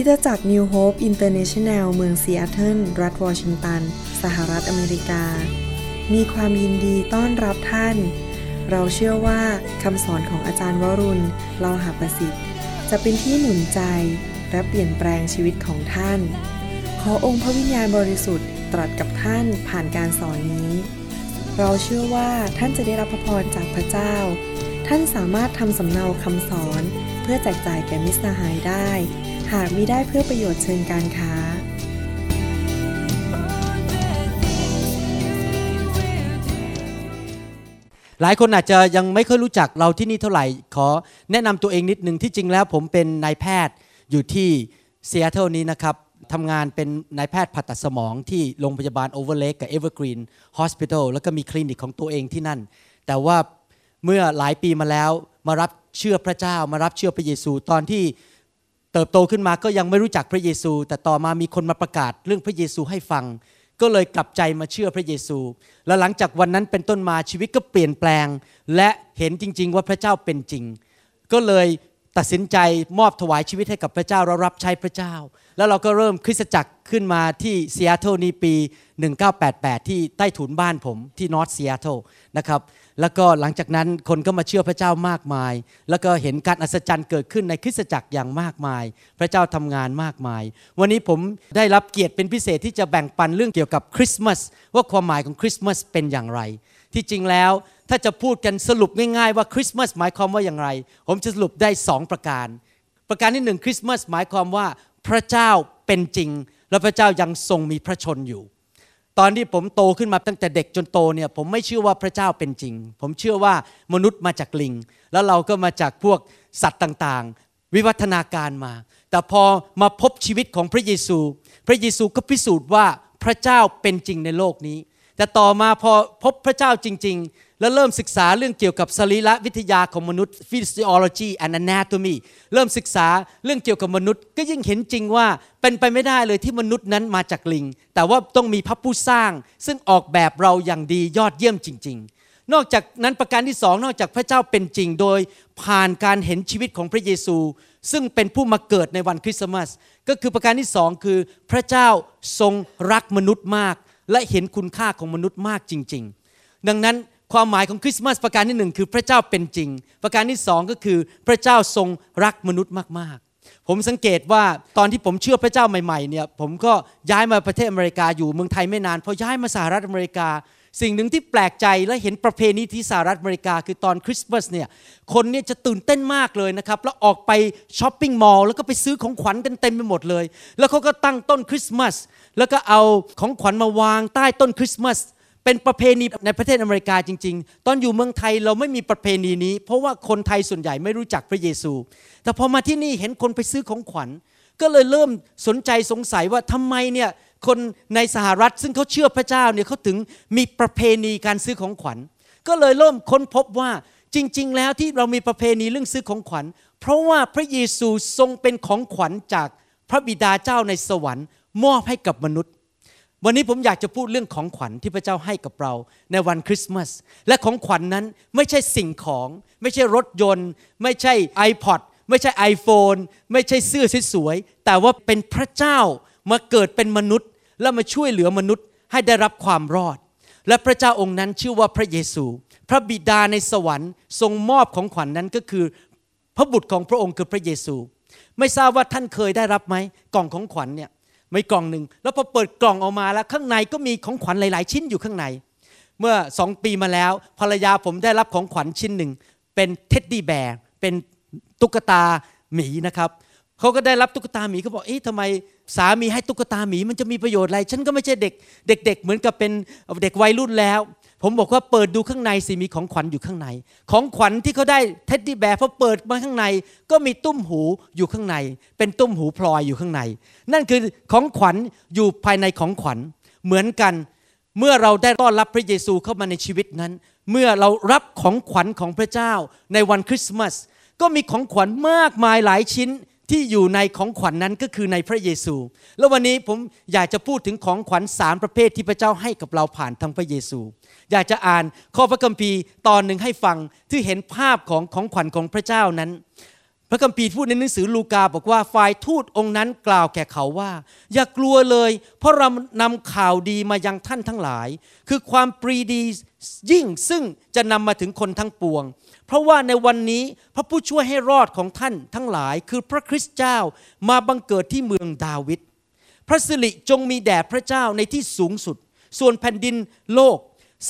คริสตจักร New Hope International เมืองซีแอตเทิลรัฐวอชิงตัน สหรัฐอเมริกา มีความยินดีต้อนรับท่าน เราเชื่อว่าคำสอนของอาจารย์วรุณเลาหาประสิทธิ์ จะเป็นที่หนุนใจ และเปลี่ยนแปลงชีวิตของท่าน ขอองค์พระวิญญาณบริสุทธิ์ตรัสกับท่านผ่านการสอนนี้ เราเชื่อว่าท่านจะได้รับพระพรจากพระเจ้า ท่านสามารถทำสำเนาคำสอน เพื่อแจกจ่ายแก่มิตรสหายได้ หากมิได้เพื่อประโยชน์เชิงการค้า หลายคนอาจจะยังไม่ค่อยรู้จักเราที่นี่เท่าไหร่ ขอแนะนำตัวเองนิดหนึ่งที่จริงแล้วผมเป็นนายแพทย์อยู่ที่เซีแอตเทิลนี้นะครับทำงานเป็นนายแพทย์ผ่าตัดสมองที่โรงพยาบาลโอเวอร์เลกกับเอเวอร์กรีน hospital แล้วก็มีคลินิกของตัวเองที่นั่น แต่ว่าเมื่อหลายปีมาแล้วมารับเชื่อพระเจ้ามารับเชื่อพระเยซู ตอนที่ เติบโตขึ้นมาก็ยังไม่รู้จักพระเยซู แต่ต่อมามีคนมาประกาศเรื่องพระเยซูให้ฟัง ก็เลยกลับใจมาเชื่อพระเยซู และหลังจากวันนั้นเป็นต้นมาชีวิตก็เปลี่ยนแปลง และเห็นจริง ๆ ว่าพระเจ้าเป็นจริง ก็เลยตัดสินใจมอบถวายชีวิตให้กับพระเจ้าเรารับใช้พระเจ้า แล้วเราก็เริ่มคริสตจักรขึ้นมาที่ซีแอตเทิลในปี 1988 ที่ใต้ถุนบ้านผมที่นอร์ทซีแอตเทิลนะครับ แล้วก็หลังจากนั้นคนก็มาเชื่อพระเจ้ามากมาย แล้วก็เห็นการอัศจรรย์เกิดขึ้นในคริสตจักรอย่างมากมาย พระเจ้าทำงานมากมาย วันนี้ผมได้รับเกียรติเป็นพิเศษที่จะแบ่งปันเรื่องเกี่ยวกับคริสต์มาสว่าความหมายของคริสต์มาสเป็นอย่างไร ที่จริงแล้วถ้าจะพูดกันสรุปง่ายๆว่าคริสต์มาสหมายความว่าอย่างไร ผมจะสรุปได้สองประการ ประการที่หนึ่งคริสต์มาสหมายความว่าพระเจ้าเป็นจริง และพระเจ้ายังทรงมีพระชนอยู่ ตอนที่ผมโตขึ้นมาตั้งแต่เด็กจนโตเนี่ยผมไม่เชื่อว่าพระเจ้าเป็นจริง ผมเชื่อว่ามนุษย์มาจากลิง แล้วเราก็มาจากพวกสัตว์ต่างๆ วิวัฒนาการมา แต่พอมาพบชีวิตของพระเยซู พระเยซูก็พิสูจน์ว่าพระเจ้าเป็นจริงในโลกนี้ แต่ต่อมาพอพบพระเจ้าจริง ๆ แล้วเริ่มศึกษาเรื่องเกี่ยวกับสรีระวิทยาของมนุษย์ physiology and anatomy เริ่มศึกษาเรื่องเกี่ยวกับมนุษย์ ก็ยิ่งเห็นจริงว่าเป็นไปไม่ได้เลยที่มนุษย์นั้นมาจากลิง แต่ว่าต้องมีพระผู้สร้าง ซึ่งออกแบบเราอย่างดียอดเยี่ยมจริง ๆ นอกจากนั้นประการที่สองนอกจากพระเจ้าเป็นจริงโดยผ่านการเห็นชีวิตของพระเยซู ซึ่งเป็นผู้มาเกิดในวันคริสต์มาสก็คือประการที่สองคือพระเจ้าทรงรักมนุษย์มาก และเห็นคุณค่าของมนุษย์มากจริง ๆ ดังนั้น ความหมายของคริสต์มาสประการที่หนึ่งคือพระเจ้าเป็นจริง ประการที่สองก็คือพระเจ้าทรงรักมนุษย์มากๆ ผมสังเกตว่าตอนที่ผมเชื่อพระเจ้าใหม่ๆเนี่ยผมก็ย้ายมาประเทศอเมริกาอยู่เมืองไทยไม่นานพอย้ายมาสหรัฐอเมริกา สิ่งหนึ่งที่แปลกใจและเห็นประเพณีที่สหรัฐอเมริกา คือตอนคริสต์มาสเนี่ยคนเนี่ยจะตื่นเต้นมากเลยนะครับแล้วออกไปช้อปปิ้งมอลล์แล้วก็ไปซื้อของขวัญกันเต็มไปหมดเลย แล้วเขาก็ตั้งต้นคริสต์มาสแล้วก็เอาของขวัญมาวางใต้ต้นคริสต์มาส เป็นประเพณีในประเทศอเมริกาจริง ๆ ตอนอยู่เมืองไทยเราไม่มีประเพณีนี้ เพราะว่าคนไทยส่วนใหญ่ไม่รู้จักพระเยซู แต่พอมาที่นี่เห็นคนไปซื้อของขวัญ ก็เลยเริ่มสนใจสงสัยว่าทำไมเนี่ยคนในสหรัฐซึ่งเขาเชื่อพระเจ้าเนี่ยเขาถึงมีประเพณีการซื้อของขวัญ ก็เลยเริ่มค้นพบว่าจริง ๆ แล้วที่เรามีประเพณีเรื่องซื้อของขวัญ เพราะว่าพระเยซูทรงเป็นของขวัญจากพระบิดาเจ้าในสวรรค์ มอบให้กับมนุษย์ วันนี้ผมอยากจะพูดเรื่องของขวัญที่พระเจ้าให้กับเราในวันคริสต์มาส และของขวัญนนั้นไม่ใช่สิ่งของ ไม่ใช่รถยนต์ ไม่ใช่ iPod ไม่ใช่ iPhone ไม่ใช่เสื้อสวยๆแต่ว่าเป็นพระเจ้ามาเกิดเป็นมนุษย์ และมาช่วยเหลือมนุษย์ให้ได้รับความรอด และพระเจ้าองค์นั้นชื่อว่าพระเยซู พระบิดาในสวรรค์ ทรงมอบของขวัญนนั้นก็คือ พระบุตรของพระองค์คือพระเยซู ไม่ทราบว่าท่านเคยได้รับไหมกล่องของขวัญเนี่ย ไม่กล่องหนึ่งแล้วพอเปิดกล่องออกมาแล้วข้างในก็มีของขวัญหลาย ๆ ชิ้นอยู่ข้างใน เมื่อสองปีมาแล้ว ภรรยาผมได้รับของขวัญชิ้นหนึ่ง เป็น teddy bear เป็นตุ๊กตาหมีนะครับเขาก็ได้รับตุ๊กตาหมีเขาบอกเอ๊ะทำไมสามีให้ตุ๊กตาหมีมันจะมีประโยชน์อะไร ฉันก็ไม่ใช่เด็ก เด็ก ๆ เหมือนกับเป็นเด็กวัยรุ่นแล้ว ผมบอกว่าเปิดดูข้างในสิมีของขวัญอยู่ข้างใน ของขวัญที่เขาได้เท็ดดี้แบร์พอเปิดมาข้างใน ก็มีตุ้มหูอยู่ข้างใน เป็นตุ้มหูพลอยอยู่ข้างใน นั่นคือของขวัญอยู่ภายในของขวัญเหมือนกัน เมื่อเราได้ต้อนรับพระเยซูเข้ามาในชีวิตนั้น เมื่อเรารับของขวัญของพระเจ้าในวันคริสต์มาสก็มีของขวัญมากมายหลายชิ้น ที่อยู่ในของขวัญนนั้นก็คือในพระเยซู แล้ววันนี้ผมอยากจะพูดถึงของขวัญสามประเภทที่พระเจ้าให้กับเราผ่านทางพระเยซู อยากจะอ่านข้อพระคัมภีร์ตอนหนึ่งให้ฟังที่เห็นภาพของของขวัญของพระเจ้านั้น พระคัมภีร์พูดในหนังสือลูกาบอกว่าฝ่ายทูตองค์นั้นกล่าวแก่เขาว่า อย่ากลัวเลย เพราะเรานำข่าวดีมายังท่านทั้งหลาย คือความปรีดียิ่งซึ่งจะนำมาถึงคนทั้งปวง เพราะว่าในวันนี้พระผู้ช่วยให้รอดของท่านทั้งหลาย คือพระคริสต์เจ้ามาบังเกิดที่เมืองดาวิดพระสิริจงมีแด่พระเจ้าในที่สูงสุด ส่วนแผ่นดินโลก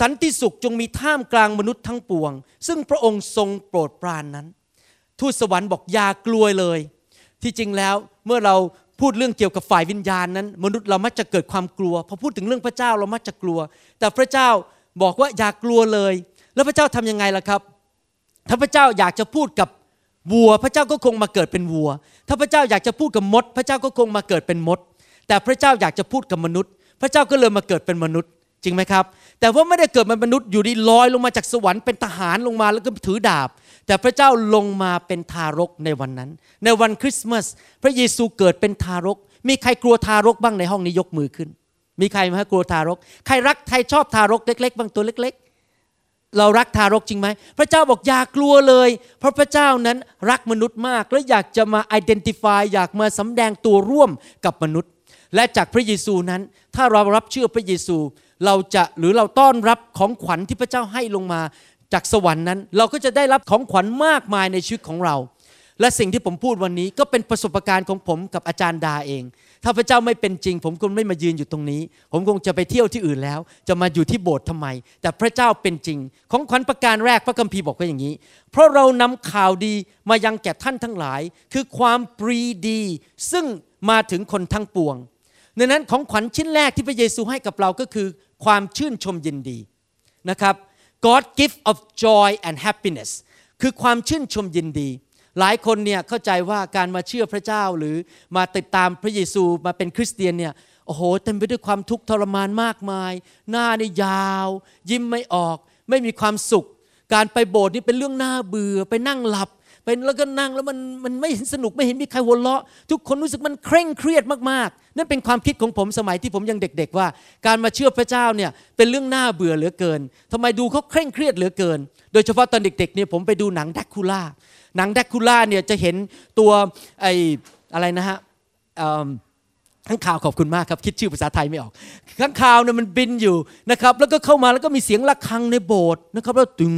สันติสุขจงมีท่ามกลางมนุษย์ทั้งปวง ซึ่งพระองค์ทรงโปรดปรานนั้น ทูตสวรรค์บอกอย่ากลัวเลย ที่จริงแล้วเมื่อเราพูดเรื่องเกี่ยวกับฝ่ายวิญญาณนั้น มนุษย์เรามักจะเกิดความกลัวพอพูดถึงเรื่องพระเจ้าเรามักจะกลัว แต่พระเจ้าบอกว่าอย่ากลัวเลย แล้วพระเจ้าทำยังไงล่ะครับ ถ้าพระเจ้าอยากจะพูดกับวัว พระเจ้าก็คงมาเกิดเป็นวัว ถ้าพระเจ้าอยากจะพูดกับมด พระเจ้าก็คงมาเกิดเป็นมด แต่พระเจ้าอยากจะพูดกับมนุษย์ พระเจ้าก็เลยมาเกิดเป็นมนุษย์จริงไหมครับ แต่ว่าไม่ได้เกิดเป็นมนุษย์อยู่ดีลอยลงมาจากสวรรค์เป็นทหารลงมาแล้วก็ถือดาบ แต่พระเจ้าลงมาเป็นทารกในวันนั้น ในวันคริสต์มาสพระเยซูเกิดเป็นทารก มีใครกลัวทารกบ้างในห้องนี้ยกมือขึ้น มีใครไหมกลัวทารก ใครรักใครชอบทารกเล็ก ๆบางตัวเล็กๆ เรารักทารกจริงไหม พระเจ้าบอกอย่ากลัวเลย เพราะพระเจ้านั้นรักมนุษย์มาก และอยากจะมาไอดีนติฟายอยากมาสำแดงตัวร่วมกับมนุษย์ และจากพระเยซูนั้น ถ้าเรารับเชื่อพระเยซู เราจะหรือเราต้อนรับของขวัญที่พระเจ้าให้ลงมา จากสวรรค์นั้น เราก็จะได้รับของขวัญมากมายในชีวิตของเรา และสิ่งที่ผมพูดวันนี้ก็เป็นประสบการณ์ของผมกับอาจารย์ดาเอง ถ้าพระเจ้าไม่เป็นจริง ผมคงไม่มายืนอยู่ตรงนี้ ผมคงจะไปเที่ยวที่อื่นแล้ว จะมาอยู่ที่โบสถ์ทำไม แต่พระเจ้าเป็นจริง ของขวัญประการแรกพระคัมภีร์บอกว่าอย่างนี้ เพราะเรานำข่าวดีมายังแก่ท่านทั้งหลาย คือความปรีดี ซึ่งมาถึงคนทั้งปวงดังนั้นของขวัญชิ้นแรกที่พระเยซูให้กับเราก็คือ ความชื่นชมยินดีนะครับ God gift of joy and happiness คือความชื่นชมยินดี หลายคนเนี่ยเข้าใจว่าการมาเชื่อพระเจ้าหรือมาติดตามพระเยซูมาเป็นคริสเตียนเนี่ยโอ้โหเต็มไปด้วยความทุกข์ทรมานมากมาย หน้านี่ยาว ยิ้มไม่ออก ไม่มีความสุข การไปโบสถ์นี่เป็นเรื่องน่าเบื่อไปนั่งหลับ เปแล้วก็นั่งแล้วมันมันไม่เห็นสนุกไม่เห็นมีใครหัวเราะ ทุกคนรู้สึกมันเคร่งเครียดมากๆ นั่นเป็นความคิดของผมสมัยที่ผมยังเด็ก ๆ ว่า การมาเชื่อพระเจ้าเนี่ยเป็นเรื่องน่าเบื่อเหลือเกินทำไมดูเขาเคร่งเครียดเหลือเกิน โดยเฉพาะตอนเด็กๆเนี่ยผมไปดูหนังดักคูล่าหนังดักคูล่าเนี่ยจะเห็นตัวไอ้อะไรนะฮะ ข้างข่าวขอบคุณมากครับคิดชื่อภาษาไทยไม่ออกข้างข่าวเนี่ยมันบินอยู่นะครับ แล้วก็เข้ามาแล้วก็มีเสียงะระฆังในโบสถ์นะครับ แล้วตึง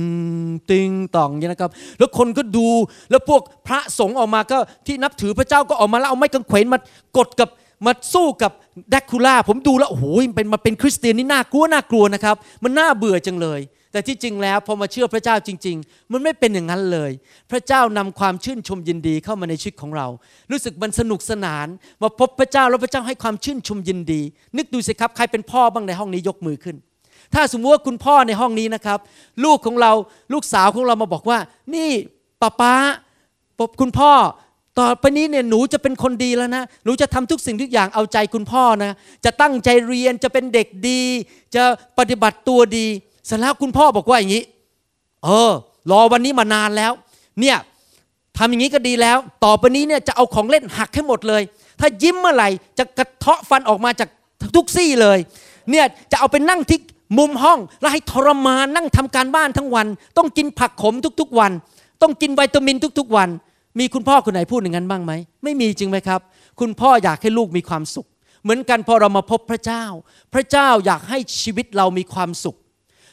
ตึงต่องเนี่ยนะครับ แล้วคนก็ดูแล้วพวกพระสงฆ์ออกมาก็ที่นับถือพระเจ้าก็ออกมาแล้วเอาไม้กางเขนมากดกับ มาสู้กับแดกคูล่าผมดูแล้วโอ้โหเป็นมาเป็นคริสเตียนนี่น่ากลัวน่ากลัวนะครับ มันน่าเบื่อจังเลย แต่ที่จริงแล้วพอมาเชื่อพระเจ้าจริง ๆ มันไม่เป็นอย่างนั้นเลย พระเจ้านำความชื่นชมยินดีเข้ามาในชีวิตของเรา รู้สึกมันสนุกสนาน มาพบพระเจ้าแล้วพระเจ้าให้ความชื่นชมยินดี นึกดูสิครับใครเป็นพ่อบ้างในห้องนี้ยกมือขึ้น ถ้าสมมติว่าคุณพ่อในห้องนี้นะครับ ลูกของเราลูกสาวของเรามาบอกว่า นี่ป้าป้าคุณพ่อ ต่อไปนี้เนี่ยหนูจะเป็นคนดีแล้วนะ หนูจะทำทุกสิ่งทุกอย่างเอาใจคุณพ่อนะ จะตั้งใจเรียนจะเป็นเด็กดี จะปฏิบัติตัวดีเสร็จแล้วคุณพ่อบอกว่าอย่างนี้ เออ รอวันนี้มานานแล้ว เนี่ยทำอย่างนี้ก็ดีแล้ว ต่อไปนี้เนี่ยจะเอาของเล่นหักให้หมดเลย ถ้ายิ้มเมื่อไหร่จะกระเทาะฟันออกมาจากทุกซี่เลย เนี่ยจะเอาไปนั่งที่มุมห้องแล้วให้ทรมานนั่งทำการบ้านทั้งวัน ต้องกินผักขมทุกๆวัน ต้องกินวิตามินทุกๆวัน มีคุณพ่อคนไหนพูดอย่างนั้นบ้างไหม ไม่มีจริงไหมครับ คุณพ่ออยากให้ลูกมีความสุข เหมือนกันพอเรามาพบพระเจ้า พระเจ้าอยากให้ชีวิตเรามีความสุข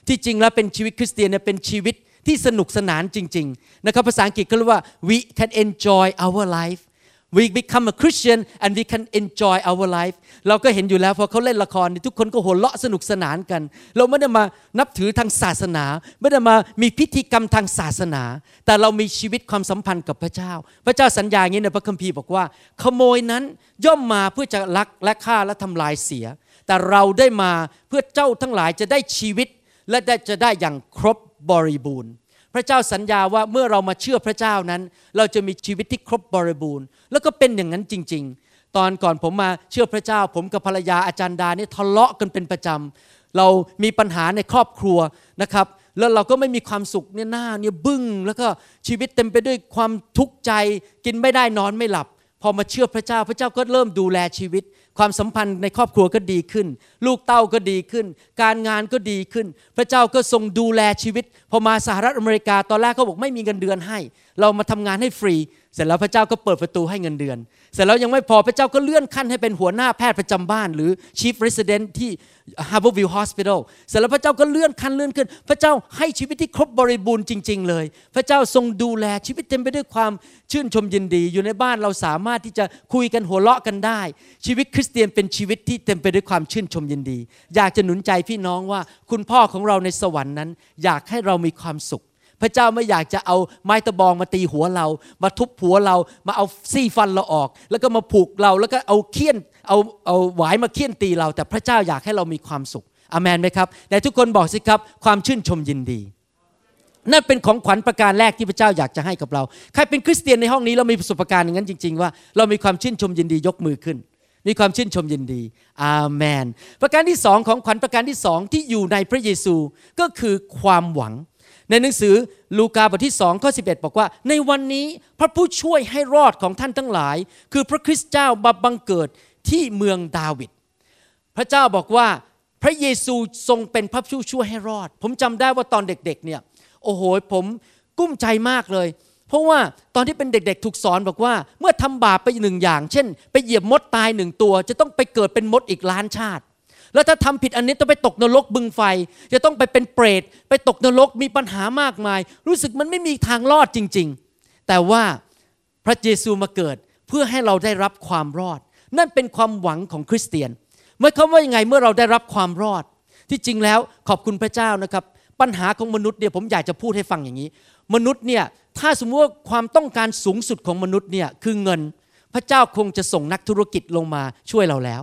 ที่จริงแล้วเป็นชีวิตคริสเตียนเนี่ยเป็นชีวิตที่สนุกสนานจริง ๆ นะครับภาษาอังกฤษเขาเรียกว่า we can enjoy our life we become a Christian and we can enjoy our life เราก็เห็นอยู่แล้วพอเขาเล่นละครทุกคนก็หัวเราะสนุกสนานกัน เราไม่ได้มานับถือทางศาสนา ไม่ได้มามีพิธีกรรมทางศาสนา แต่เรามีชีวิตความสัมพันธ์กับพระเจ้า พระเจ้าสัญญาอย่างนี้ในพระคัมภีร์บอกว่า ขโมยนั้นย่อมมาเพื่อจะลักและฆ่าและทำลายเสีย แต่เราได้มาเพื่อเจ้าทั้งหลายจะได้ชีวิต และจะได้อย่างครบบริบูรณ์ พระเจ้าสัญญาว่าเมื่อเรามาเชื่อพระเจ้านั้น เราจะมีชีวิตที่ครบบริบูรณ์ แล้วก็เป็นอย่างนั้นจริง ๆ ตอนก่อนผมมาเชื่อพระเจ้า ผมกับภรรยาอาจารย์ดาเนี่ยทะเลาะกันเป็นประจำเรามีปัญหาในครอบครัวนะครับแล้วเราก็ไม่มีความสุขเนี่ยหน้าเนี่ยบึ้งแล้วก็ชีวิตเต็มไปด้วยความทุกข์ใจกินไม่ได้นอนไม่หลับ พอมาเชื่อพระเจ้าพระเจ้าก็เริ่มดูแลชีวิต ความสัมพันธ์ในครอบครัวก็ดีขึ้น ลูกเต้าก็ดีขึ้น การงานก็ดีขึ้น พระเจ้าก็ทรงดูแลชีวิต พอมาสหรัฐอเมริกาตอนแรกเขาบอกไม่มีเงินเดือนให้ เรามาทำงานให้ฟรี เสร็จแล้วพระเจ้าก็เปิดประตูให้เงินเดือน เสร็จแล้วยังไม่พอพระเจ้าก็เลื่อนขั้นให้เป็นหัวหน้าแพทย์ประจำบ้าน หรือ chief resident ที่ Harborview Hospital เสร็จแล้วพระเจ้าก็เลื่อนขั้นเลื่อนขึ้น พระเจ้าให้ชีวิตที่ครบบริบูรณ์จริง ๆ เลย พระเจ้าทรงดูแลชีวิตเต็มไปด้วยความชื่นชมยินดี อยู่ในบ้านเราสามารถที่จะคุยกันหัวเราะกันได้ ชีวิตคริสเตียนเป็นชีวิตที่เต็มไปด้วยความชื่นชมยินดี อยากจะหนุนใจพี่น้องว่าคุณพ่อของเราในสวรรค์นั้น อยากให้เรามีความสุข พระเจ้าไม่อยากจะเอาไม้ตะบองมาตีหัวเรา มาทุบหัวเรา มาเอาซี่ฟันเราออก แล้วก็มาผูกเรา แล้วก็เอาเคี่ยน เอาเอาหวายมาเคี่ยนตีเรา แต่พระเจ้าอยากให้เรามีความสุขอเมนไหมครับ แต่ทุกคนบอกสิครับ ความชื่นชมยินดี นั่นเป็นของขวัญประการแรกที่พระเจ้าอยากจะให้กับเรา ใครเป็นคริสเตียนในห้องนี้เรามีประสบการณ์อย่างนั้นจริง ๆ ว่าเรามีความชื่นชมยินดียกมือขึ้น มีความชื่นชมยินดี อาเมน ประการที่สองของขวัญประการที่สองที่อยู่ในพระเยซูก็คือความหวัง ในหนังสือลูกาบทที่สองข้อสิบอกว่า ในวันนี้พระผู้ช่วยให้รอดของท่านทั้งหลาย คือพระคริสต์เจ้ามาบังเกิดที่เมืองดาวิดพระเจ้าบอกว่าพระเยซูทรงเป็นพระผู้ช่วยให้รอด ผมจำได้ว่าตอนเด็กๆเนี่ยโอ้โหผมกุ้มใจมากเลย เพราะว่าตอนที่เป็นเด็กๆ ถูกสอนบอกว่า เมื่อทำบาปไปหนึ่งอย่าง เช่น ไปเหยียบมดตายหนึ่งตัว จะต้องไปเกิดเป็นมดอีกล้านชาติ แล้วถ้าทำผิดอันนี้ต้องไปตกนรกบึงไฟ จะต้องไปเป็นเปรตไปตกนรกมีปัญหามากมาย รู้สึกมันไม่มีทางรอดจริง ๆ แต่ว่าพระเยซูมาเกิดเพื่อให้เราได้รับความรอด นั่นเป็นความหวังของคริสเตียนหมายความว่ายังไงเมื่อเราได้รับความรอด ที่จริงแล้วขอบคุณพระเจ้านะครับ ปัญหาของมนุษย์เนี่ยผมอยากจะพูดให้ฟังอย่างนี้ มนุษย์เนี่ยถ้าสมมติว่าความต้องการสูงสุดของมนุษย์เนี่ยคือเงิน พระเจ้าคงจะส่งนักธุรกิจลงมาช่วยเราแล้ว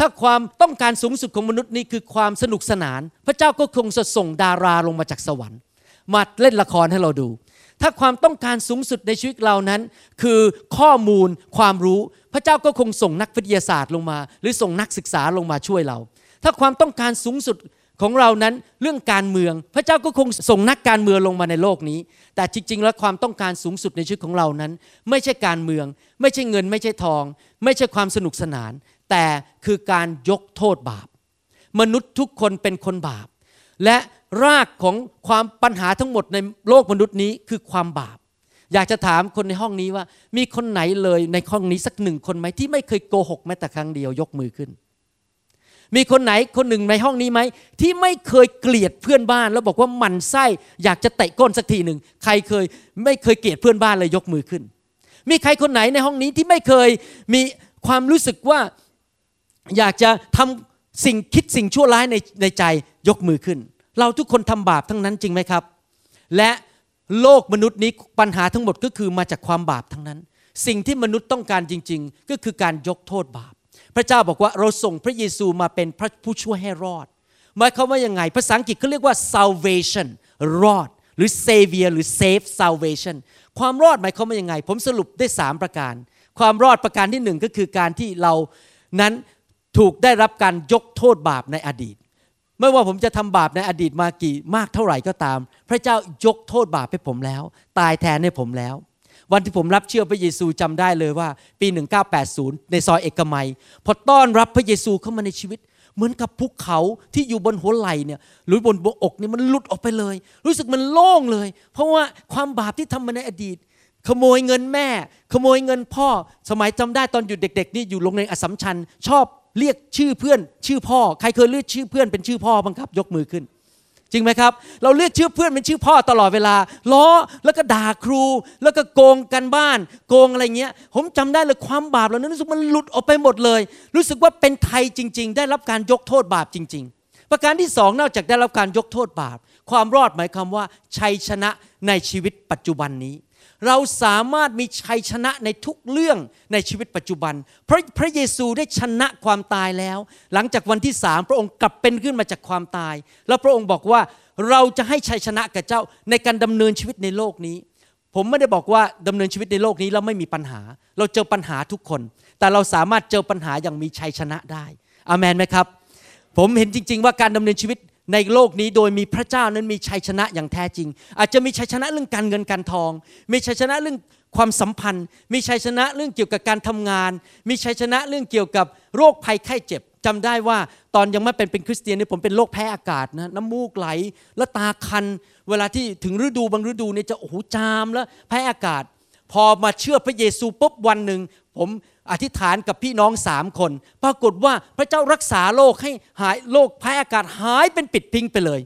ถ้าความต้องการสูงสุดของมนุษย์นี่คือความสนุกสนาน พระเจ้าก็คงจะส่งดาราลงมาจากสวรรค์ มาเล่นละครให้เราดู ถ้าความต้องการสูงสุดในชีวิตเรานั้น คือข้อมูลความรู้ พระเจ้าก็คงส่งนักวิทยาศาสตร์ลงมา หรือส่งนักศึกษาลงมาช่วยเรา ถ้าความต้องการสูงสุดของเรานั้นเรื่องการเมือง พระเจ้าก็คงส่งนักการเมืองลงมาในโลกนี้ แต่จริง ๆ แล้วความต้องการสูงสุดในชีวิตของเรานั้น ไม่ใช่การเมือง ไม่ใช่เงิน ไม่ใช่ทอง ไม่ใช่ความสนุกสนาน แต่คือการยกโทษบาป มนุษย์ทุกคนเป็นคนบาป และรากของความปัญหาทั้งหมดในโลกมนุษย์นี้คือความบาป อยากจะถามคนในห้องนี้ว่า มีคนไหนเลยในห้องนี้สักหนึ่งคนไหมที่ไม่เคยโกหกแม้แต่ครั้งเดียวยกมือขึ้น มีคนไหนคนหนึ่งในห้องนี้ไหมที่ไม่เคยเกลียดเพื่อนบ้าน แล้วบอกว่าหมันไส้อยากจะเตะก้นสักทีหนึ่งใครเคย ไม่เคยเกลียดเพื่อนบ้านเลยยกมือขึ้น มีใครคนไหนในห้องนี้ที่ไม่เคยมีความรู้สึกว่า อยากจะทำสิ่งคิดสิ่งชั่วร้ายในในใจยกมือขึ้น เราทุกคนทำบาปทั้งนั้นจริงไหมครับ และโลกมนุษย์นี้ปัญหาทั้งหมดก็คือมาจากความบาปทั้งนั้น สิ่งที่มนุษย์ต้องการจริง ๆ ก็คือการยกโทษบาป พระเจ้าบอกว่าเราส่งพระเยซูมาเป็นพระผู้ช่วยให้รอดหมายความว่ายังไง ภาษาอังกฤษเขาเรียกว่า salvation รอด หรือ savior หรือ save salvation ความรอดหมายความว่ายังไง ผมสรุปได้สามประการ ความรอดประการที่หนึ่งก็คือการที่เรานั้น ถูกได้รับการยกโทษบาปในอดีต ไม่ว่าผมจะทำบาปในอดีตมากี่มากเท่าไหร่ก็ตาม พระเจ้ายกโทษบาปให้ผมแล้ว ตายแทนให้ผมแล้ว วันที่ผมรับเชื่อพระเยซูจำได้เลยว่า ปี 1980 ในซอยเอกมัย พอต้อนรับพระเยซูเข้ามาในชีวิตเหมือนกับภูเขาที่อยู่บนหัวไหล่เนี่ยหรือบนบนอกเนี่ยมันหลุดออกไปเลย รู้สึกมันโล่งเลย เพราะว่าความบาปที่ทำมาในอดีต ขโมยเงินแม่ ขโมยเงินพ่อ สมัยจำได้ตอนอยู่เด็ก ๆ นี่อยู่โรงเรียนอสสัมชัญชอบ เรียกชื่อเพื่อนชื่อพ่อ ใครเคยเรียกชื่อเพื่อนเป็นชื่อพ่อบ้างครับ ยกมือขึ้น จริงไหมครับ เราเรียกชื่อเพื่อนเป็นชื่อพ่อตลอดเวลา ล้อแล้วก็ด่าครู แล้วก็โกงกันบ้าน โกงอะไรเงี้ย ผมจำได้เลยความบาปเหล่านั้นรู้สึกมันหลุดออกไปหมดเลย รู้สึกว่าเป็นไทยจริง ๆ ได้รับการยกโทษบาปจริง ๆ ประการที่สองนอกจากได้รับการยกโทษบาป ความรอดหมายความว่าชัยชนะในชีวิตปัจจุบันนี้ เราสามารถมีชัยชนะในทุกเรื่องในชีวิตปัจจุบัน เพราะพระเยซูได้ชนะความตายแล้ว หลังจากวันที่สามพระองค์กลับเป็นขึ้นมาจากความตาย แล้วพระองค์บอกว่าเราจะให้ชัยชนะกับเจ้าในการดำเนินชีวิตในโลกนี้ ผมไม่ได้บอกว่าดำเนินชีวิตในโลกนี้แล้วไม่มีปัญหา เราเจอปัญหาทุกคน แต่เราสามารถเจอปัญหาอย่างมีชัยชนะได้อามนไหมครับ ผมเห็นจริง ๆ ว่าการดำเนินชีวิต ในโลกนี้โดยมีพระเจ้านั้นมีชัยชนะอย่างแท้จริง อาจจะมีชัยชนะเรื่องการเงินการทอง มีชัยชนะเรื่องความสัมพันธ์ มีชัยชนะเรื่องเกี่ยวกับการทำงาน มีชัยชนะเรื่องเกี่ยวกับโรคภัยไข้เจ็บจำได้ว่าตอนยังไม่เป็นเป็นคริสเตียนนี่ผมเป็นโรคแพ้อากาศนะน้ำมูกไหลแล้วตาคัน เวลาที่ถึงฤดูบางฤดูเนี่ยจะโอ้โหจามแล้วแพ้อากาศ พอมาเชื่อพระเยซูปุ๊บวันหนึ่ง ผมอธิษฐานกับพี่น้องสามคน ปรากฏว่าพระเจ้ารักษาโรคให้หายโรคแพ้อากาศหายเป็นปิดพิงไปเลย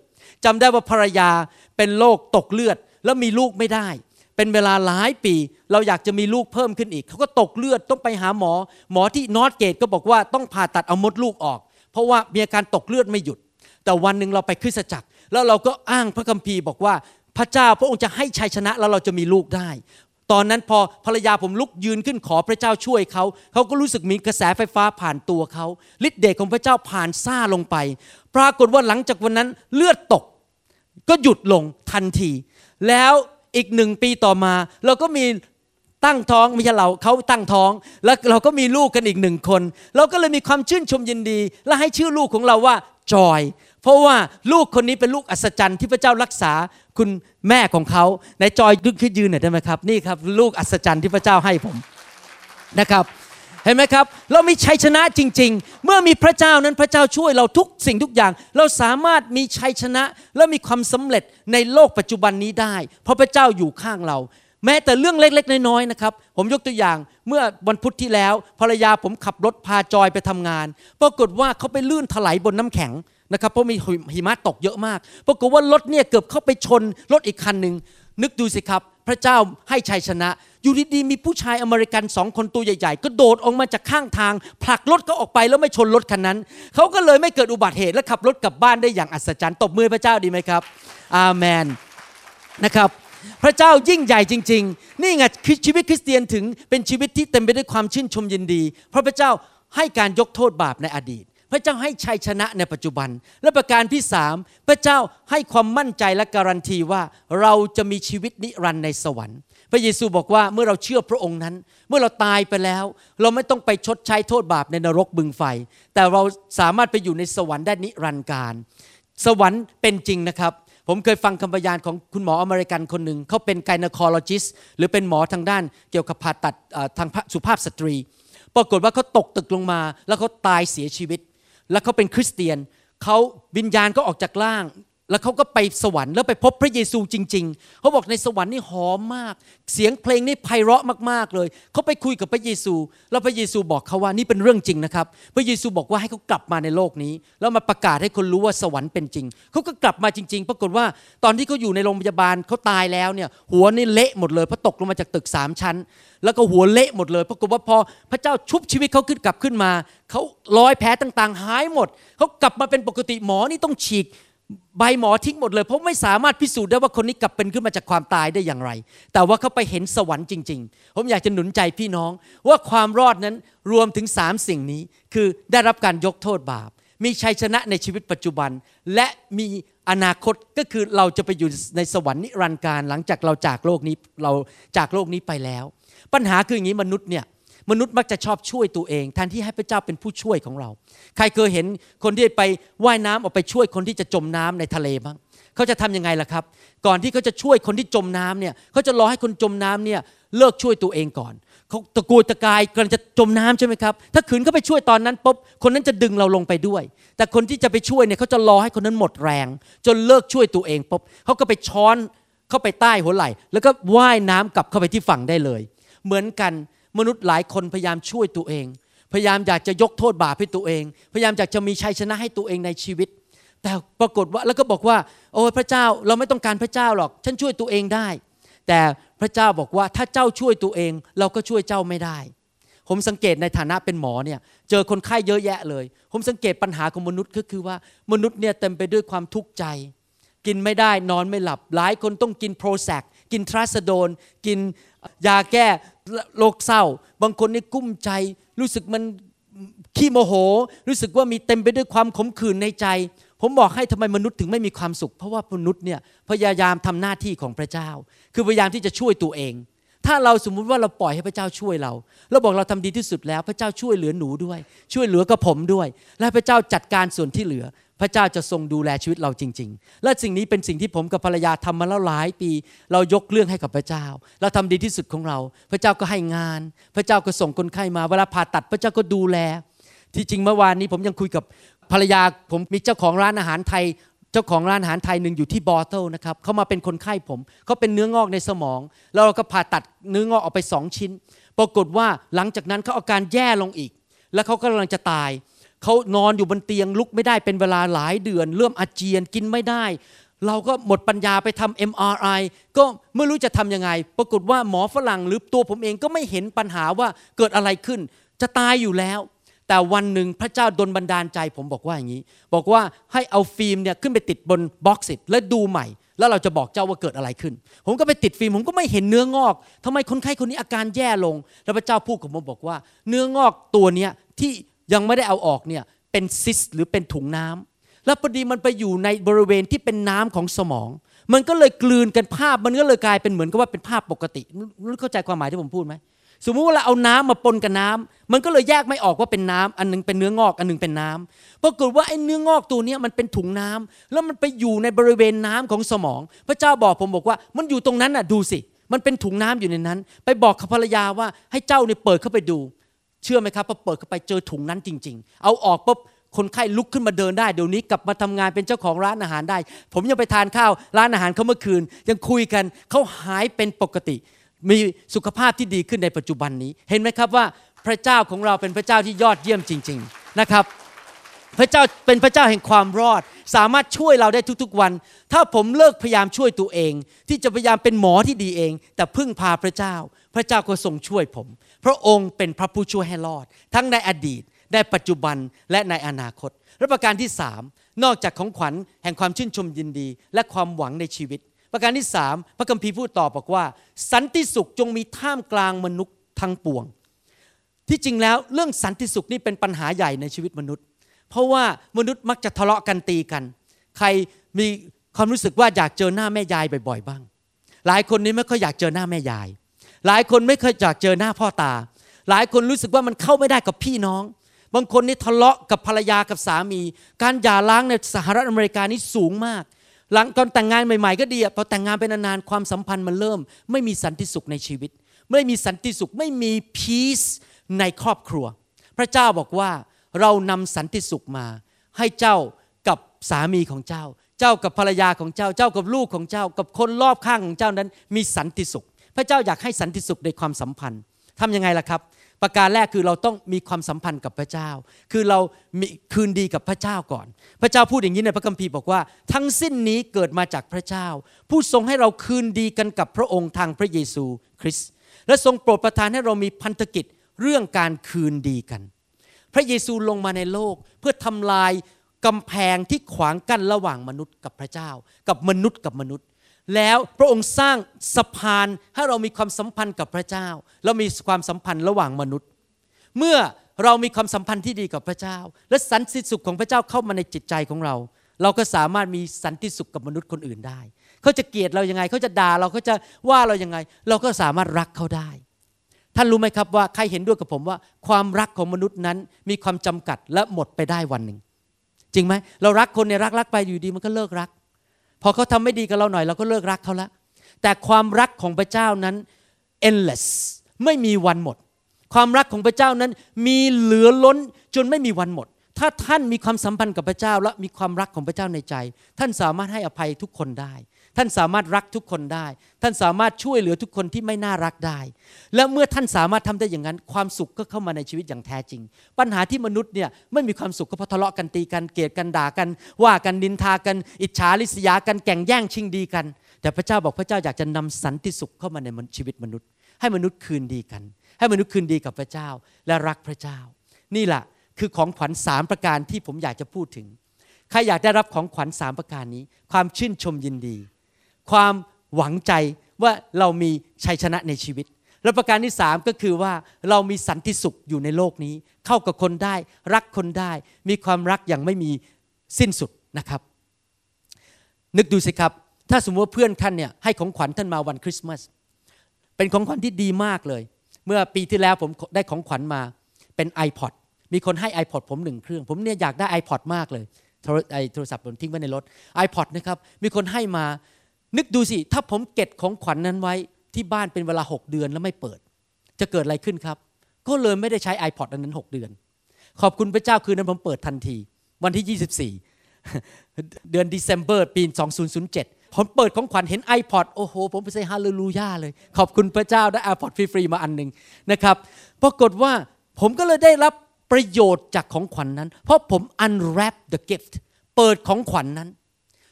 จำได้ว่าภรรยาเป็นโรคตกเลือด แล้วมีลูกไม่ได้ เป็นเวลาหลายปี เราอยากจะมีลูกเพิ่มขึ้นอีกเขาก็ตกเลือดต้องไปหาหมอ หมอที่นอตเกตก็บอกว่าต้องผ่าตัดเอามดลูกออก เพราะว่ามีอาการตกเลือดไม่หยุด แต่วันหนึ่งเราไปคริสตจักร แล้วเราก็อ้างพระคัมภีร์บอกว่าพระเจ้าพระองค์จะให้ชัยชนะแล้วเราจะมีลูกได้ ตอนนั้นพอภรรยาผมลุกยืนขึ้นขอพระเจ้าช่วยเขาเขาก็รู้สึกมีกระแสไฟฟ้าผ่านตัวเขาฤทธิ์เดชของพระเจ้าผ่านซ่าลงไป ปรากฏว่าหลังจากวันนั้นเลือดตก ก็หยุดลงทันที แล้วอีกหนึ่งปีต่อมา เราก็มีตั้งท้องไม่ใช่เราเขาตั้งท้อง แล้วเราก็มีลูกกันอีกหนึ่งคน เราก็เลยมีความชื่นชมยินดี และให้ชื่อลูกของเราว่าจอย เพราะว่าลูกคนนี้เป็นลูกอัศจรรย์ที่พระเจ้ารักษาคุณแม่ของเขาในจอยดึกขึ้นยืนหน่อยได้ไหมครับ นี่ครับ ลูกอัศจรรย์ที่พระเจ้าให้ผมนะครับเห็นไหมครับ เรามีชัยชนะจริง ๆ เมื่อมีพระเจ้านั้นพระเจ้าช่วยเราทุกสิ่งทุกอย่าง เราสามารถมีชัยชนะและมีความสำเร็จในโลกปัจจุบันนี้ได้ เพราะพระเจ้าอยู่ข้างเรา แม้แต่เรื่องเล็ก ๆ น้อยๆนะครับ ผมยกตัวอย่างเมื่อวันพุธที่แล้วภรรยาผมขับรถพาจอยไปทำงาน ปรากฏว่าเขาไปลื่นถลายบนน้ำแข็ง นะครับเพราะมีหิมะตกเยอะมากปรากฏว่ารถเนี่ยเกือบเข้าไปชนรถอีกคันหนึ่งนึกดูสิครับ พระเจ้าให้ชัยชนะ อยู่ดีๆมีผู้ชายอเมริกันสองคนตัวใหญ่ๆ ก็โดดออกมาจากข้างทาง ผลักรถเขาออกไปแล้วไม่ชนรถคันนั้น เขาก็เลยไม่เกิดอุบัติเหตุและขับรถกลับบ้านได้อย่างอัศจรรย์ตบมือพระเจ้าดีไหมครับ อาเมนนะครับพระเจ้ายิ่งใหญ่จริง ๆ นี่ไงชีวิตคริสเตียนถึงเป็นชีวิตที่เต็มไปด้วยความชื่นชมยินดี เพราะพระเจ้าให้การยกโทษบาปในอดีต พระเจ้าให้ชัยชนะในปัจจุบัน และประการที่สามพระเจ้าให้ความมั่นใจและการันตีว่าเราจะมีชีวิตนิรันดร์ในสวรรค์ พระเยซูบอกว่าเมื่อเราเชื่อพระองค์นั้น เมื่อเราตายไปแล้ว เราไม่ต้องไปชดใช้โทษบาปในนรกบึงไฟ แต่เราสามารถไปอยู่ในสวรรค์ได้นิรันดร์การ สวรรค์เป็นจริงนะครับผมเคยฟังคำพยานของคุณหมออเมริกันคนหนึ่งเขาเป็น gynecologist หรือเป็นหมอทางด้านเกี่ยวกับผ่าตัดทางสุภาพสตรี ปรากฏว่าเขาตกตึกลงมา แล้วเขาตายเสียชีวิต และเขาเป็นคริสเตียนเขาวิญญาณก็ออกจากร่าง แล้วเขาก็ไปสวรรค์แล้วไปพบพระเยซูจริง ๆ เขาบอกในสวรรค์นี่หอมมาก เสียงเพลงนี่ไพเราะมากๆเลย เขาไปคุยกับพระเยซู แล้วพระเยซูบอกเขาว่านี่เป็นเรื่องจริงนะครับ พระเยซูบอกว่าให้เขากลับมาในโลกนี้ แล้วมาประกาศให้คนรู้ว่าสวรรค์เป็นจริง เขาก็กลับมาจริง ๆ ปรากฏว่าตอนที่เขาอยู่ในโรงพยาบาลเขาตายแล้วเนี่ยหัวนี่เละหมดเลยเพราะตกลงมาจากตึกสามชั้น แล้วก็หัวเละหมดเลย ปรากฏว่าพอพระเจ้าชุบชีวิตเขาขึ้นกลับขึ้นมาเขารอยแผลต่างๆ หายหมด เขากลับมาเป็นปกติหมอนี่ต้องฉีก ใบหมอทิ้งหมดเลย เพราะไม่สามารถพิสูจน์ได้ว่าคนนี้กลับเป็นขึ้นมาจากความตายได้อย่างไร แต่ว่าเขาไปเห็นสวรรค์จริง ๆ ผมอยากจะหนุนใจพี่น้อง ว่าความรอดนั้นรวมถึงสามสิ่งนี้ คือได้รับการยกโทษบาป มีชัยชนะในชีวิตปัจจุบัน และมีอนาคตก็คือเราจะไปอยู่ในสวรรค์นิรันดร์การหลังจากเราจากโลกนี้เราจากโลกนี้ไปแล้ว ปัญหาคืออย่างนี้มนุษย์เนี่ย มนุษย์มักจะชอบช่วยตัวเองแทนที่ให้พระเจ้าเป็นผู้ช่วยของเรา ใครเคยเห็นคนที่ไปว่ายน้ำออกไปช่วยคนที่จะจมน้ำในทะเลบ้างเขาจะทํำยังไงล่ะครับ ก่อนที่เขาจะช่วยคนที่จมน้ำเนี่ยเขาจะรอให้คนจมน้ำเนี่ยเลิกช่วยตัวเองก่อนเขาตะกูตะกายกำลังจะจมน้ำใช่ไหมครับ ถ้าขืนเขาไปช่วยตอนนั้นปุ๊บคนนั้นจะดึงเราลงไปด้วย แต่คนที่จะไปช่วยเนี่ยเขาจะรอให้คนนั้นหมดแรง จนเลิกช่วยตัวเองปุ๊บเขาก็ไปช้อนเข้าไปใต้หัวไหล่ แล้วก็ว่ายน้ำกลับเข้าไปที่ฝั่งได้เลย เหมือนกัน มนุษย์หลายคนพยายามช่วยตัวเอง พยายามอยากจะยกโทษบาปให้ตัวเอง พยายามอยากจะมีชัยชนะให้ตัวเองในชีวิต แต่ปรากฏว่าแล้วก็บอกว่า โอ้พระเจ้าเราไม่ต้องการพระเจ้าหรอก ฉันช่วยตัวเองได้ แต่พระเจ้าบอกว่าถ้าเจ้าช่วยตัวเอง เราก็ช่วยเจ้าไม่ได้ ผมสังเกตในฐานะเป็นหมอเนี่ยเจอคนไข้เยอะแยะเลย ผมสังเกตปัญหาของมนุษย์ก็คือว่ามนุษย์เนี่ยเต็มไปด้วยความทุกข์ใจ กินไม่ได้นอนไม่หลับ หลายคนต้องกินโปรแซกกินทราสโดน กินยาแก้ โรคเศร้า บางคนนี่กุ้มใจ รู้สึกมันขี้โมโห รู้สึกว่ามีเต็มไปด้วยความขมขื่นในใจ ผมบอกให้ทำไมมนุษย์ถึงไม่มีความสุข เพราะว่ามนุษย์เนี่ยพยายามทำหน้าที่ของพระเจ้า คือพยายามที่จะช่วยตัวเอง ถ้าเราสมมุติว่าเราปล่อยให้พระเจ้าช่วยเราเราบอกเราทำดีที่สุดแล้ว พระเจ้าช่วยเหลือหนูด้วย ช่วยเหลือกับผมด้วย และพระเจ้าจัดการส่วนที่เหลือ พระเจ้าจะทรงดูแลชีวิตเราจริง ๆ และสิ่งนี้เป็นสิ่งที่ผมกับภรรยาทำมาแล้วหลายปี เรายกเรื่องให้กับพระเจ้า เราทำดีที่สุดของเรา พระเจ้าก็ให้งาน พระเจ้าก็ส่งคนไข้มาเวลาผ่าตัดพระเจ้าก็ดูแล ที่จริงเมื่อวานนี้ผมยังคุยกับภรรยาผมมีเจ้าของร้านอาหารไทย เจ้าของร้านอาหารไทยหนึ่งอยู่ที่ Bothell นะครับเขามาเป็นคนไข้ผมเขาเป็นเนื้องอกในสมอง แล้วเราก็ผ่าตัดเนื้องอกออกไปสองชิ้น ปรากฏว่าหลังจากนั้นเขาอาการแย่ลงอีก แล้วเขากำลังจะตาย เขานอนอยู่บนเตียงลุกไม่ได้เป็นเวลาหลายเดือน เริ่มอาเจียนกินไม่ได้ เราก็หมดปัญญาไปทำ MRI ก็ไม่รู้จะทำยังไง ปรากฏว่าหมอฝรั่งหรือตัวผมเองก็ไม่เห็นปัญหาว่าเกิดอะไรขึ้น จะตายอยู่แล้ว แต่วันหนึ่งพระเจ้าดลบันดาลใจผมบอกว่าอย่างนี้ บอกว่าให้เอาฟิล์มเนี่ยขึ้นไปติดบน box แล้วดูใหม่แล้วเราจะบอกเจ้าว่าเกิดอะไรขึ้น ผมก็ไปติดฟิล์ม ผมก็ไม่เห็นเนื้องอกทำไมคนไข้คนนี้อาการแย่ลง แล้วพระเจ้าพูดกับผมบอกว่า เนื้องอกตัวเนี้ยที่ ยังไม่ได้เอาออกเนี่ยเป็นซิสหรือเป็นถุงน้ำแล้วพอดีมันไปอยู่ในบริเวณที่เป็นน้ำของสมอง มันก็เลยกลืนกันภาพมันก็เลยกลายเป็นเหมือนกับว่าเป็นภาพปกติรู้เข้าใจความหมายที่ผมพูดไหมสมมุติว่าเราเอาน้ำมาปนกับน้ำมันก็เลยแยกไม่ออกว่าเป็นน้ำอันหนึงเป็นเนื้องอก อันหนึงเป็นน้ำปรากฏว่าไอ้เนื้องอกตัวนี้มันเป็นถุงน้ำแล้วมันไปอยู่ในบริเวณน้ำของสมอง พระเจ้าบอกผมบอกว่า มันอยู่ตรงนั้นน่ะดูสิ มันเป็นถุงน้ำอยู่ในนั้น ไปบอกกับภรรยาว่าให้เจ้าเนี่ยเปิดเข้าไปดู เชื่อไหมครับพอเปิดเข้าไปเจอถุงนั้นจริง ๆ เอาออกปุ๊บคนไข้ลุกขึ้นมาเดินได้เดี๋ยวนี้กลับมาทำงานเป็นเจ้าของร้านอาหารได้ ผมยังไปทานข้าวร้านอาหารเขาเมื่อคืน ยังคุยกันเขาหายเป็นปกติ มีสุขภาพที่ดีขึ้นในปัจจุบันนี้ เห็นไหมครับว่าพระเจ้าของเราเป็นพระเจ้าที่ยอดเยี่ยมจริง ๆนะครับ พระเจ้าเป็นพระเจ้าแห่งความรอด สามารถช่วยเราได้ทุกๆวัน ถ้าผมเลิกพยายามช่วยตัวเอง ที่จะพยายามเป็นหมอที่ดีเอง แต่พึ่งพาพระเจ้า พระเจ้าก็ทรงช่วยผม พระองค์เป็นพระผู้ช่วยให้รอด ทั้งในอดีตในปัจจุบันและในอนาคต และประการที่สามนอกจากของขวัญแห่งความชื่นชมยินดี และความหวังในชีวิต ประการที่สามพระคัมภีร์พูดต่อบอกว่า สันติสุขจงมีท่ามกลางมนุษย์ทั้งปวง ที่จริงแล้วเรื่องสันติสุขนี่เป็นปัญหาใหญ่ในชีวิตมนุษย์ เพราะว่ามนุษย์มักจะทะเลาะกันตีกัน ใครมีความรู้สึกว่าอยากเจอหน้าแม่ยายบ่อยๆบ้าง หลายคนนี้ไม่ค่อยอยากเจอหน้าแม่ยาย หลายคนไม่เคยอยากเจอหน้าพ่อตา หลายคนรู้สึกว่ามันเข้าไม่ได้กับพี่น้อง บางคนนี่ทะเลาะกับภรรยากับสามี การหย่าร้างในสหรัฐอเมริกานี่สูงมาก หลังตอนแต่งงานใหม่ ๆ ก็ดีอะพอแต่งงานไปนานๆความสัมพันธ์มันเริ่ม ไม่มีสันติสุขในชีวิต ไม่มีสันติสุขไม่มี peace ในครอบครัว พระเจ้าบอกว่าเรานำสันติสุขมา ให้เจ้ากับสามีของเจ้า เจ้ากับภรรยาของเจ้า เจ้ากับลูกของเจ้า กับคนรอบข้างของเจ้านั้น มีสันติสุข พระเจ้าอยากให้สันติสุขในความสัมพันธ์ทำยังไงล่ะครับ ประการแรกคือเราต้องมีความสัมพันธ์กับพระเจ้า คือเรามีคืนดีกับพระเจ้าก่อน พระเจ้าพูดอย่างนี้ในพระคัมภีร์บอกว่า ทั้งสิ้นนี้เกิดมาจากพระเจ้า ผู้ทรงให้เราคืนดีกันกับพระองค์ทางพระเยซูคริสต์และทรงโปรดประทานให้เรามีพันธกิจเรื่องการคืนดีกัน พระเยซูลงมาในโลกเพื่อทำลายกำแพงที่ขวางกั้นระหว่างมนุษย์กับพระเจ้า กับมนุษย์กับมนุษย์ แล้วพระองค์สร้างสะพานให้เรามีความสัมพันธ์กับพระเจ้าแล้วมีความสัมพันธ์ระหว่างมนุษย์ เมื่อเรามีความสัมพันธ์ที่ดีกับพระเจ้า และสันติสุขของพระเจ้าเข้ามาในจิตใจของเรา เราก็สามารถมีสันติสุขกับมนุษย์คนอื่นได้ เขาจะเกลียดเรายังไง เขาจะด่าเราเขาจะว่าเรายังไง เราก็สามารถรักเขาได้ ท่านรู้ไหมครับว่าใครเห็นด้วยกับผมว่า ความรักของมนุษย์นั้นมีความจำกัดและหมดไปได้วันหนึ่งจริงไหมเรารักคนเนี่ยรักรักไปอยู่ดีมันก็เลิกรัก พอเขาทำไม่ดีกับเราหน่อยเราก็เลิกรักเขาแล้วแต่ความรักของพระเจ้านั้น endless ไม่มีวันหมด ความรักของพระเจ้านั้นมีเหลือล้นจนไม่มีวันหมด ถ้าท่านมีความสัมพันธ์กับพระเจ้าและมีความรักของพระเจ้าในใจ ท่านสามารถให้อภัยทุกคนได้ ท่านสามารถรักทุกคนได้ ท่านสามารถช่วยเหลือทุกคนที่ไม่น่ารักได้ และเมื่อท่านสามารถทำได้อย่างนั้น ความสุขก็เข้ามาในชีวิตอย่างแท้จริง ปัญหาที่มนุษย์เนี่ยไม่มีความสุขก็เพราะทะเลาะกันตีกันเกลียดกันด่ากัน ว่ากันนินทากัน อิจฉาริษยากันแก่งแย่งชิงดีกัน แต่พระเจ้าบอกพระเจ้าอยากจะนำสันติสุขเข้ามาในชีวิตมนุษย์ ให้มนุษย์คืนดีกัน ให้มนุษย์คืนดีกับพระเจ้าและรักพระเจ้า นี่แหละคือของขวัญสามประการที่ผมอยากจะพูดถึง ใครอยากได้รับของขวัญสามประการนี้ ความชื่นชมยินดี ความหวังใจว่าเรามีชัยชนะในชีวิต และประการที่สามก็คือว่าเรามีสันติสุขอยู่ในโลกนี้ เข้ากับคนได้ รักคนได้ มีความรักอย่างไม่มีสิ้นสุดนะครับ นึกดูสิครับ ถ้าสมมติว่าเพื่อนท่านเนี่ยให้ของขวัญท่านมาวันคริสต์มาสเป็นของขวัญที่ดีมากเลย เมื่อปีที่แล้วผมได้ของขวัญมาเป็น iPod มีคนให้ iPod ผมหนึ่งเครื่อง ผมเนี่ยอยากได้ iPod มากเลยโทรศัพท์ผมทิ้งไว้ในรถ iPod นะครับมีคนให้มา นึกดูสิ ถ้าผมเก็บของขวัญนั้นไว้ที่บ้านเป็นเวลา 6 เดือนแล้วไม่เปิด จะเกิดอะไรขึ้นครับ ก็เลยไม่ได้ใช้ iPod อันนั้น 6 เดือน ขอบคุณพระเจ้าคืนนั้นผมเปิดทันที วันที่ 24 เดือนเดซ ember ปี 2007 ผมเปิดของขวัญเห็น iPod โอ้โห ผมไปใส่ฮาเลลูยาเลย ขอบคุณพระเจ้าได้ iPod ฟรีๆมาอันหนึ่งนะครับปรากฏว่าผมก็เลยได้รับประโยชน์จากของขวัญนนั้น เพราะผม unwrap the gift เปิดของขวัญนนั้น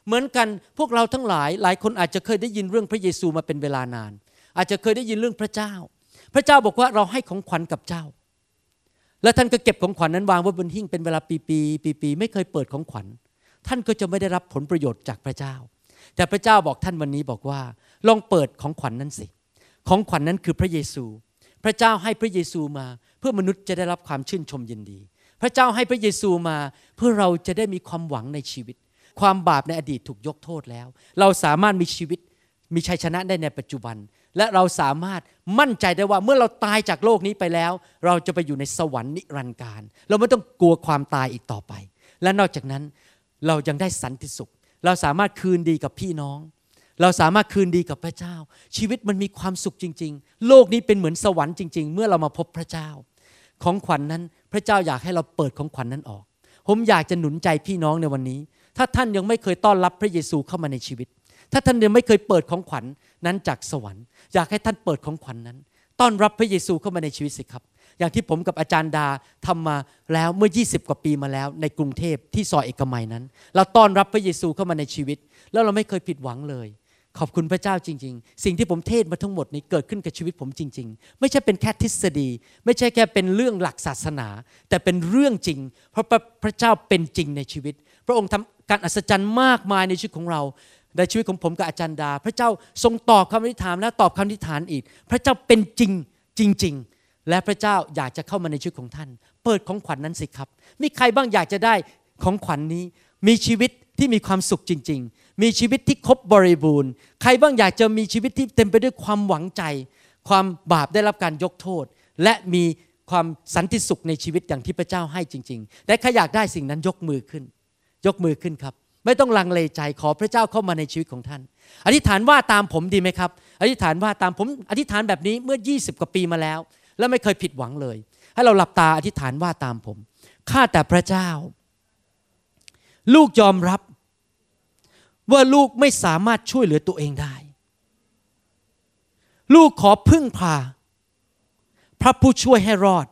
เหมือนกันพวกเราทั้งหลาย หลายคนอาจจะเคยได้ยินเรื่องพระเยซูมาเป็นเวลานาน อาจจะเคยได้ยินเรื่องพระเจ้า พระเจ้าบอกว่าเราให้ของขวัญกับเจ้า และท่านก็เก็บของขวัญนั้นวางไว้บนหิ้งเป็นเวลาปีปีปีปีไม่เคยเปิดของขวัญ ท่านก็จะไม่ได้รับผลประโยชน์จากพระเจ้า แต่พระเจ้าบอกท่านวันนี้บอกว่า ลองเปิดของขวัญนนั้นสิ ของขวัญนนั้นคือพระเยซู พระเจ้าให้พระเยซูมา เพื่อมนุษย์จะได้รับความชื่นชมยินดี พระเจ้าให้พระเยซูมาเพื่อเราจะได้มีความหวังในชีวิต ความบาปในอดีตถูกยกโทษแล้ว เราสามารถมีชีวิตมีชัยชนะได้ในปัจจุบัน และเราสามารถมั่นใจได้ว่าเมื่อเราตายจากโลกนี้ไปแล้ว เราจะไปอยู่ในสวรรค์นิรันดร์การ เราไม่ต้องกลัวความตายอีกต่อไป และนอกจากนั้นเรายังได้สันติสุข เราสามารถคืนดีกับพี่น้อง เราสามารถคืนดีกับพระเจ้า ชีวิตมันมีความสุขจริง ๆ โลกนี้เป็นเหมือนสวรรค์จริง ๆ เมื่อเรามาพบพระเจ้า ของขวัญนนั้น พระเจ้าอยากให้เราเปิดของขวัญนนั้นออก ผมอยากจะหนุนใจพี่น้องในวันนี้ ถ้าท่านยังไม่เคยต้อนรับพระเยซูเข้ามาในชีวิต ถ้าท่านยังไม่เคยเปิดของขวัญนั้นจากสวรรค์ อยากให้ท่านเปิดของขวัญนั้น ต้อนรับพระเยซูเข้ามาในชีวิตสิครับ อย่างที่ผมกับอาจารย์ดาทำมาแล้วเมื่อ 20 กว่าปีมาแล้ว ในกรุงเทพที่ซอยเอกมัยนั้น เราต้อนรับพระเยซูเข้ามาในชีวิต แล้วเราไม่เคยผิดหวังเลยขอบคุณพระเจ้าจริง ๆ สิ่งที่ผมเทศมาทั้งหมดนี้เกิดขึ้นกับชีวิตผมจริง ๆ ไม่ใช่เป็นแค่ทฤษฎี ไม่ใช่แค่เป็นเรื่องหลักศาสนา แต่เป็นเรื่องจริง เพราะพระเจ้าเป็นจริงในชีวิต พระองค์ทำ การอัศจรรย์มากมายในชีวิตของเราในชีวิตของผมกับอาจารย์ดา พระเจ้าทรงตอบคำอธิษฐานและตอบคำอธิษฐานอีก พระเจ้าเป็นจริงจริง ๆ และพระเจ้าอยากจะเข้ามาในชีวิตของท่าน เปิดของขวัญนนั้นสิครับ มีใครบ้างอยากจะได้ของขวัญนนี้ มีชีวิตที่มีความสุขจริง ๆ มีชีวิตที่ครบบริบูรณ์ ใครบ้างอยากจะมีชีวิตที่เต็มไปด้วยความหวังใจ ความบาปได้รับการยกโทษ และมีความสันติสุขในชีวิตอย่างที่พระเจ้าให้จริง ๆ และใครอยากได้สิ่งนั้นยกมือขึ้น ยกมือขึ้นครับ ไม่ต้องลังเลใจขอพระเจ้าเข้ามาในชีวิตของท่าน อธิษฐานว่าตามผมดีไหมครับ อธิษฐานว่าตามผมอธิษฐานแบบนี้เมื่อ 20 กว่าปีมาแล้ว แล้วไม่เคยผิดหวังเลย ให้เราหลับตาอธิษฐานว่าตามผมข้าแต่พระเจ้า ลูกยอมรับ ว่าลูกไม่สามารถช่วยเหลือตัวเองได้ ลูกขอพึ่งพา พระผู้ช่วยให้รอด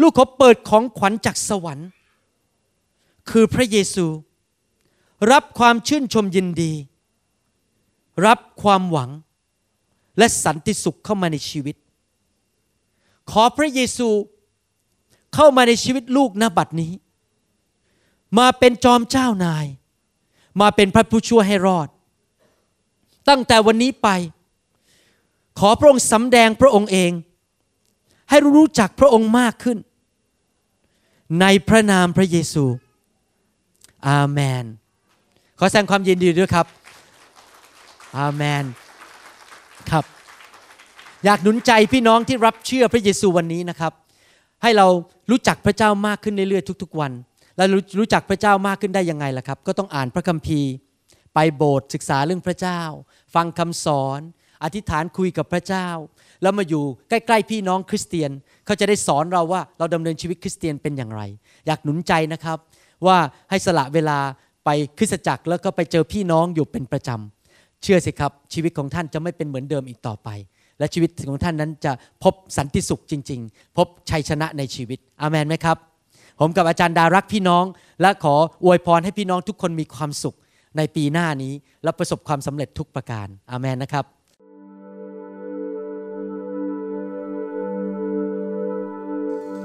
ลูกขอเปิดของขวัญจากสวรรค์ คือพระเยซู รับความชื่นชมยินดี รับความหวัง และสันติสุขเข้ามาในชีวิต ขอพระเยซูเข้ามาในชีวิตลูกณบัดนี้ มาเป็นจอมเจ้านาย มาเป็นพระผู้ช่วยให้รอด ตั้งแต่วันนี้ไป ขอพระองค์สำแดงพระองค์เอง ให้รู้จักพระองค์มากขึ้น ในพระนามพระเยซู อาเมน ขอแสดงความยินดีด้วยครับ อาเมน ครับ อยากหนุนใจพี่น้องที่รับเชื่อพระเยซูวันนี้นะครับ ให้เรารู้จักพระเจ้ามากขึ้นเรื่อยๆทุก ๆ วัน แล้วรู้จักพระเจ้ามากขึ้นได้ยังไงล่ะครับ ก็ต้องอ่านพระคัมภีร์ ไปโบสถ์ศึกษาเรื่องพระเจ้า ฟังคำสอน อธิษฐานคุยกับพระเจ้า แล้วมาอยู่ใกล้ๆพี่น้องคริสเตียน เขาจะได้สอนเราว่าเราดำเนินชีวิตคริสเตียนเป็นอย่างไร อยากหนุนใจนะครับ ว่าให้สละเวลาไปคริสตจักรแล้วก็ไปเจอพี่น้องอยู่เป็นประจำ เชื่อสิครับชีวิตของท่านจะไม่เป็นเหมือนเดิมอีกต่อไป และชีวิตของท่านนั้นจะพบสันติสุขจริง ๆ พบชัยชนะในชีวิตอาเมนไหมครับ ผมกับอาจารย์ดารักพี่น้อง และขออวยพรให้พี่น้องทุกคนมีความสุขในปีหน้านี้และประสบความสำเร็จทุกประการอาเมนนะครับ